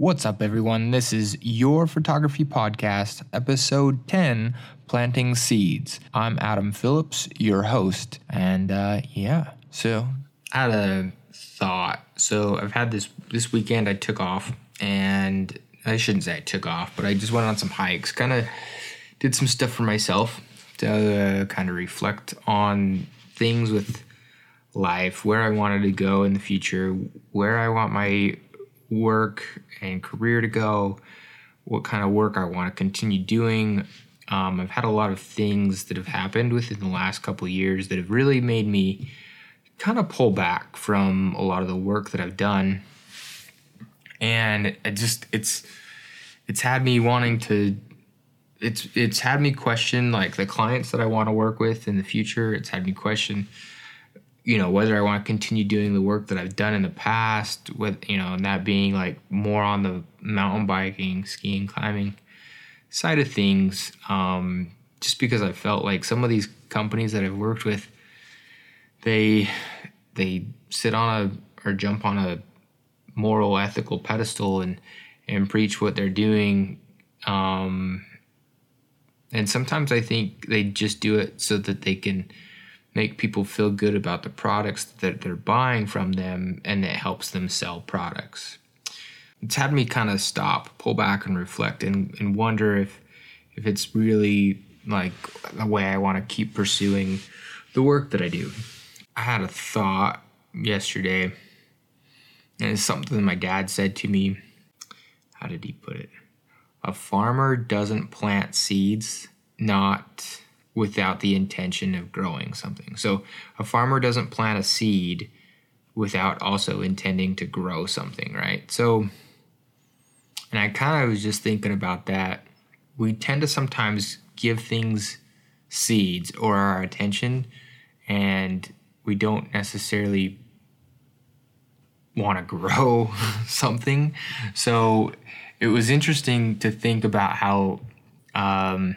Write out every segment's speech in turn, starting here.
What's up, everyone? This is your photography podcast, episode 10 Planting Seeds. I'm Adam Phillips, your host. And uh, yeah, so I had a thought. So I've had this this weekend, I took off, and I shouldn't say I took off, but I just went on some hikes, kind of did some stuff for myself to uh, kind of reflect on things with life, where I wanted to go in the future, where I want my work and career to go, what kind of work I want to continue doing. Um, I've had a lot of things that have happened within the last couple years that have really made me kind of pull back from a lot of the work that I've done. And it just it's it's had me wanting to it's it's had me question like the clients that I want to work with in the future. It's had me question you know whether I want to continue doing the work that I've done in the past with you know and that being like more on the mountain biking, skiing, climbing side of things um, just because I felt like some of these companies that I've worked with they they sit on a or jump on a moral ethical pedestal and and preach what they're doing um, and sometimes I think they just do it so that they can make people feel good about the products that they're buying from them and it helps them sell products. It's had me kind of stop, pull back and reflect and, and wonder if if it's really like the way I want to keep pursuing the work that I do. I had a thought yesterday, and it's something my dad said to me. How did he put it? A farmer doesn't plant seeds, not without the intention of growing something. So a farmer doesn't plant a seed without also intending to grow something, right? So, and I kind of was just thinking about that. We tend to sometimes give things seeds or our attention, and we don't necessarily want to grow something. So it was interesting to think about how um,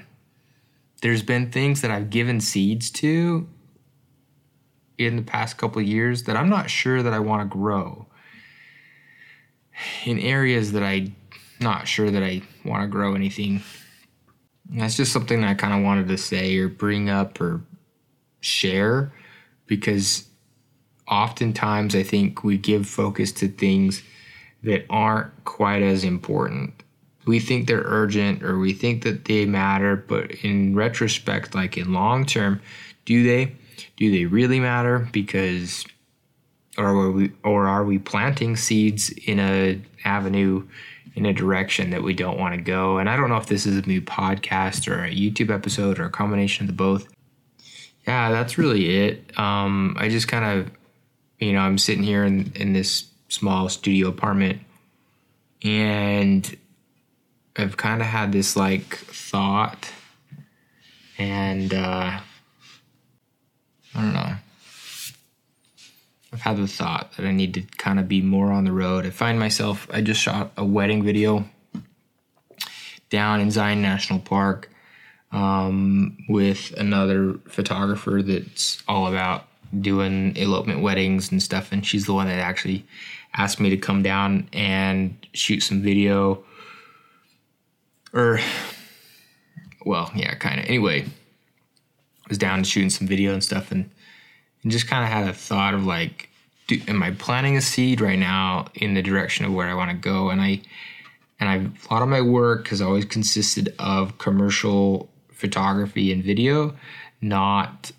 there's been things that I've given seeds to in the past couple years that I'm not sure that I want to grow. In areas that I'm not sure that I want to grow anything. That's just something that I kind of wanted to say or bring up or share because oftentimes I think we give focus to things that aren't quite as important we think they're urgent or we think that they matter, but in retrospect, like in long term, do they? Do they really matter? Because or are we or are we planting seeds in a avenue in a direction that we don't want to go? And I don't know if this is a new podcast or a YouTube episode or a combination of the both. Yeah, that's really it. Um, I just kind of, you know, I'm sitting here in, in this small studio apartment and I've kind of had this like thought, and uh, I don't know. I've had the thought that I need to kind of be more on the road. I find myself, I just shot a wedding video down in Zion National Park um, with another photographer that's all about doing elopement weddings and stuff. And she's the one that actually asked me to come down and shoot some video or well, yeah, kind of. Anyway, I was down shooting some video and stuff, and and just kind of had a thought of like, do, am I planting a seed right now in the direction of where I want to go? And I and I a lot of my work has always consisted of commercial photography and video, not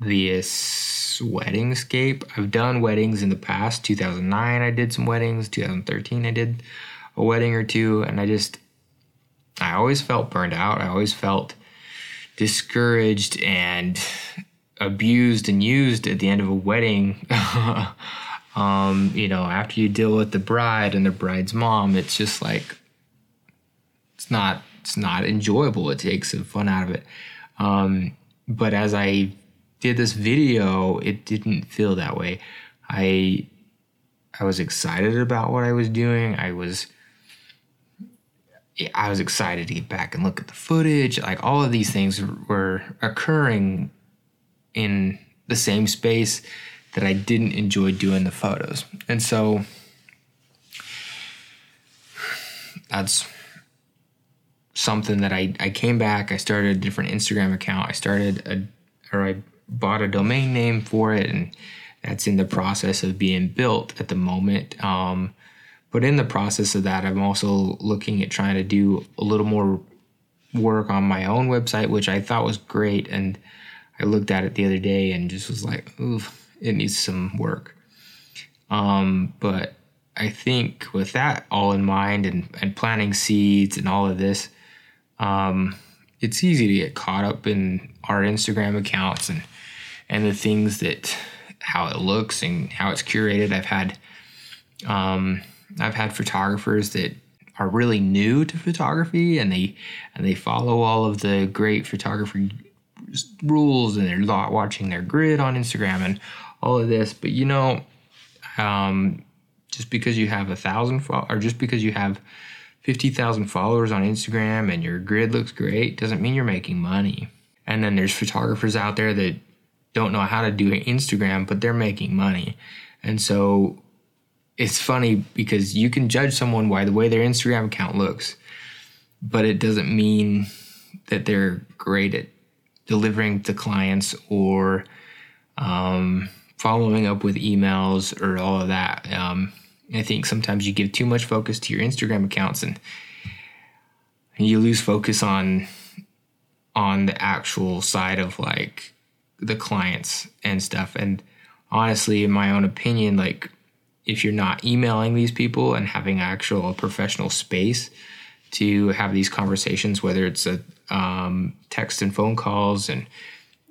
this wedding scape. I've done weddings in the past. 2009, I did some weddings. 2013, I did a wedding or two, and I just I always felt burned out. I always felt discouraged and abused and used at the end of a wedding. um, you know, after you deal with the bride and the bride's mom, it's just like it's not it's not enjoyable. It takes the fun out of it. Um, but as I did this video, it didn't feel that way. I I was excited about what I was doing. I was I was excited to get back and look at the footage. Like all of these things were occurring in the same space that I didn't enjoy doing the photos. And so that's something that I, I came back. I started a different Instagram account. I started a, or I bought a domain name for it, and that's in the process of being built at the moment. Um, but in the process of that, I'm also looking at trying to do a little more work on my own website, which I thought was great. And I looked at it the other day and just was like, ooh, it needs some work. Um, but I think with that all in mind and, and planting seeds and all of this, um, it's easy to get caught up in our Instagram accounts and and the things that how it looks and how it's curated. I've had um, I've had photographers that are really new to photography and they and they follow all of the great photography rules and they're not watching their grid on Instagram and all of this. But you know, um, just because you have a thousand fo- or just because you have fifty thousand followers on Instagram and your grid looks great doesn't mean you're making money. And then there's photographers out there that don't know how to do Instagram, but they're making money. And so it's funny because you can judge someone by the way their Instagram account looks, but it doesn't mean that they're great at delivering to clients or um, following up with emails or all of that. Um, I think sometimes you give too much focus to your Instagram accounts and you lose focus on on the actual side of like the clients and stuff. And honestly, in my own opinion, like if you're not emailing these people and having actual professional space to have these conversations, whether it's a um, text and phone calls and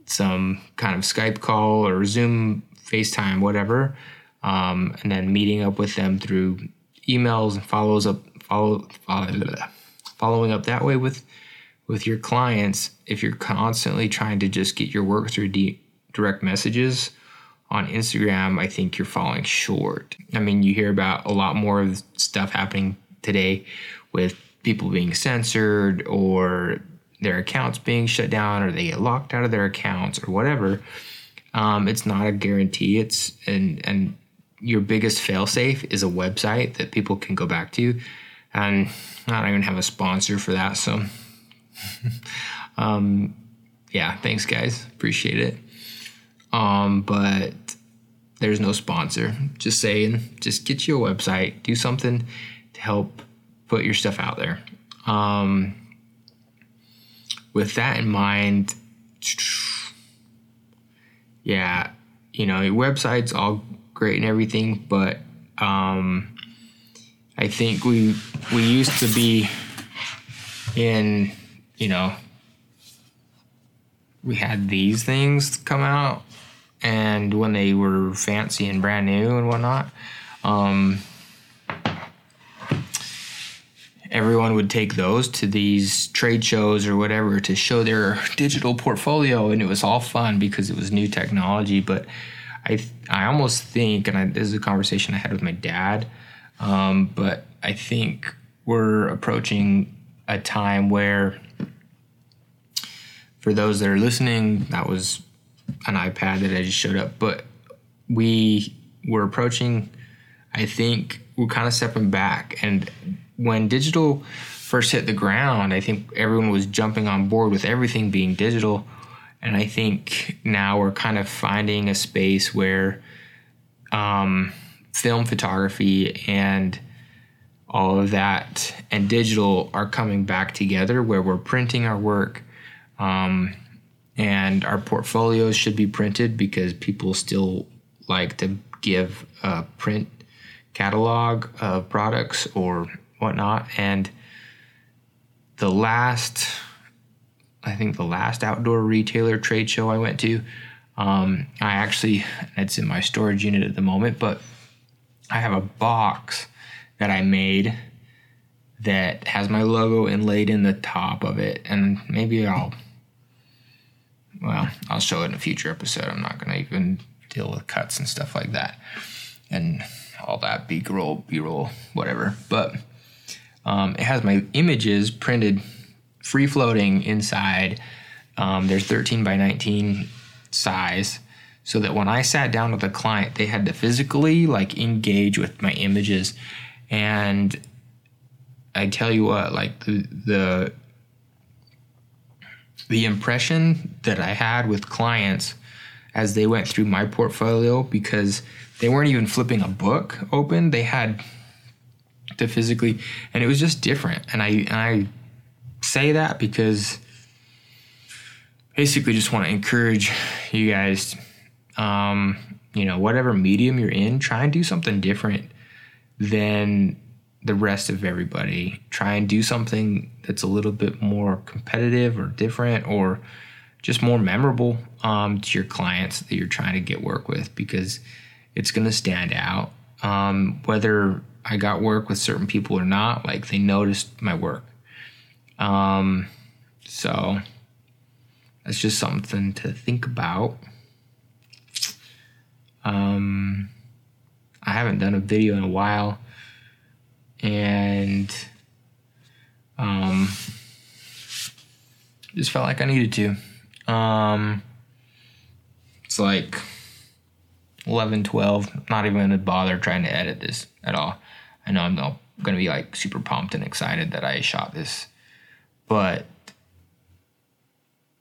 some kind of Skype call or Zoom, FaceTime, whatever, um, and then meeting up with them through emails and follows up, follow, follow, following up that way with with your clients. If you're constantly trying to just get your work through de- direct messages on Instagram, I think you're falling short. I mean, you hear about a lot more of stuff happening today with people being censored or their accounts being shut down or they get locked out of their accounts or whatever. Um, it's not a guarantee. It's and and your biggest failsafe is a website that people can go back to. And I don't even have a sponsor for that, so um, yeah, thanks guys, appreciate it. Um, but there's no sponsor. Just saying, just get you a website, do something to help put your stuff out there. Um, with that in mind, yeah, you know, your website's all great and everything, but um, I think we we used to be in, you know, we had these things come out and when they were fancy and brand new and whatnot, um, everyone would take those to these trade shows or whatever to show their digital portfolio, and it was all fun because it was new technology. But I, I almost think, and I, this is a conversation I had with my dad, um, but I think we're approaching a time where, for those that are listening, that was an iPad that I just showed up, but we were approaching. I think we're kind of stepping back, and when digital first hit the ground, I think everyone was jumping on board with everything being digital, and I think now we're kind of finding a space where um, film photography and all of that and digital are coming back together, where we're printing our work. Um, and our portfolios should be printed because people still like to give a print catalog of products or whatnot. And the last, I think the last outdoor retailer trade show I went to, um, I actually, it's in my storage unit at the moment, but I have a box that I made that has my logo inlaid in the top of it. And maybe I'll well, I'll show it in a future episode. I'm not going to even deal with cuts and stuff like that and all that B roll, B roll, whatever. But um, it has my images printed free floating inside. Um, there's 13 by 19 size so that when I sat down with a client, they had to physically like engage with my images. And I tell you what, like the the the impression that I had with clients as they went through my portfolio because they weren't even flipping a book open. They had to physically, and it was just different. And I and I say that because basically just want to encourage you guys, um, you know, whatever medium you're in, try and do something different than the rest of everybody. Try and do something that's a little bit more competitive or different or just more memorable um, to your clients that you're trying to get work with because it's going to stand out. Um, whether I got work with certain people or not, like they noticed my work. Um, so that's just something to think about. Um, I haven't done a video in a while, and um, just felt like I needed to. Um, it's like 11, 12. Not even gonna bother trying to edit this at all. I know I'm not gonna be like super pumped and excited that I shot this, but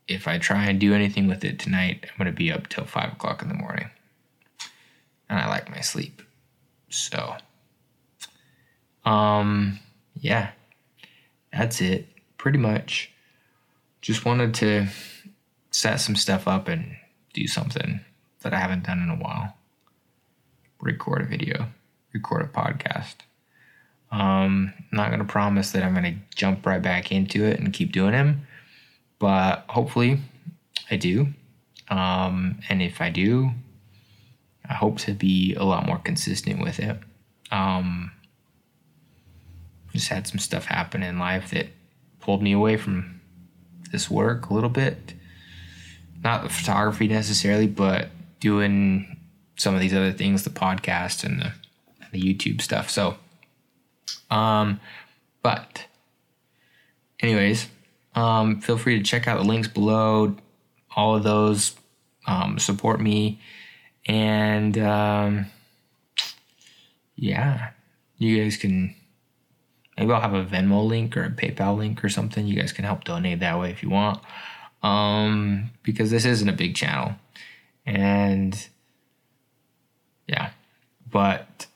if I try and do anything with it tonight, I'm gonna be up till five o'clock in the morning, and I like my sleep. So, um, yeah, that's it. Pretty much, just wanted to set some stuff up and do something that I haven't done in a while. Record a video, record a podcast. Um, not gonna promise that I'm gonna jump right back into it and keep doing them, but hopefully I do. Um, and if I do, I hope to be a lot more consistent with it. Um, just had some stuff happen in life that pulled me away from this work a little bit. Not the photography necessarily, but doing some of these other things, the podcast and the, the YouTube stuff. So, um, but, anyways, um, feel free to check out the links below. All of those um, support me, and um, yeah, you guys can. Maybe I'll have a Venmo link or a PayPal link or something. You guys can help donate that way if you want, um, because this isn't a big channel, and yeah, but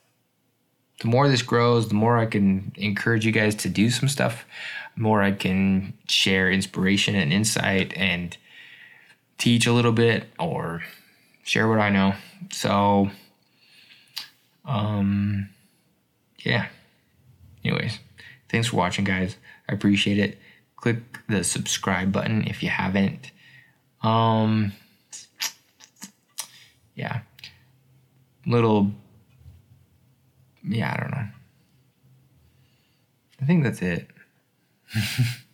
the more this grows, the more I can encourage you guys to do some stuff, the more I can share inspiration and insight and teach a little bit or share what I know. So, um, yeah. Anyways, thanks for watching, guys. I appreciate it. Click the subscribe button if you haven't. Um, yeah. Little yeah, I don't know. I think that's it.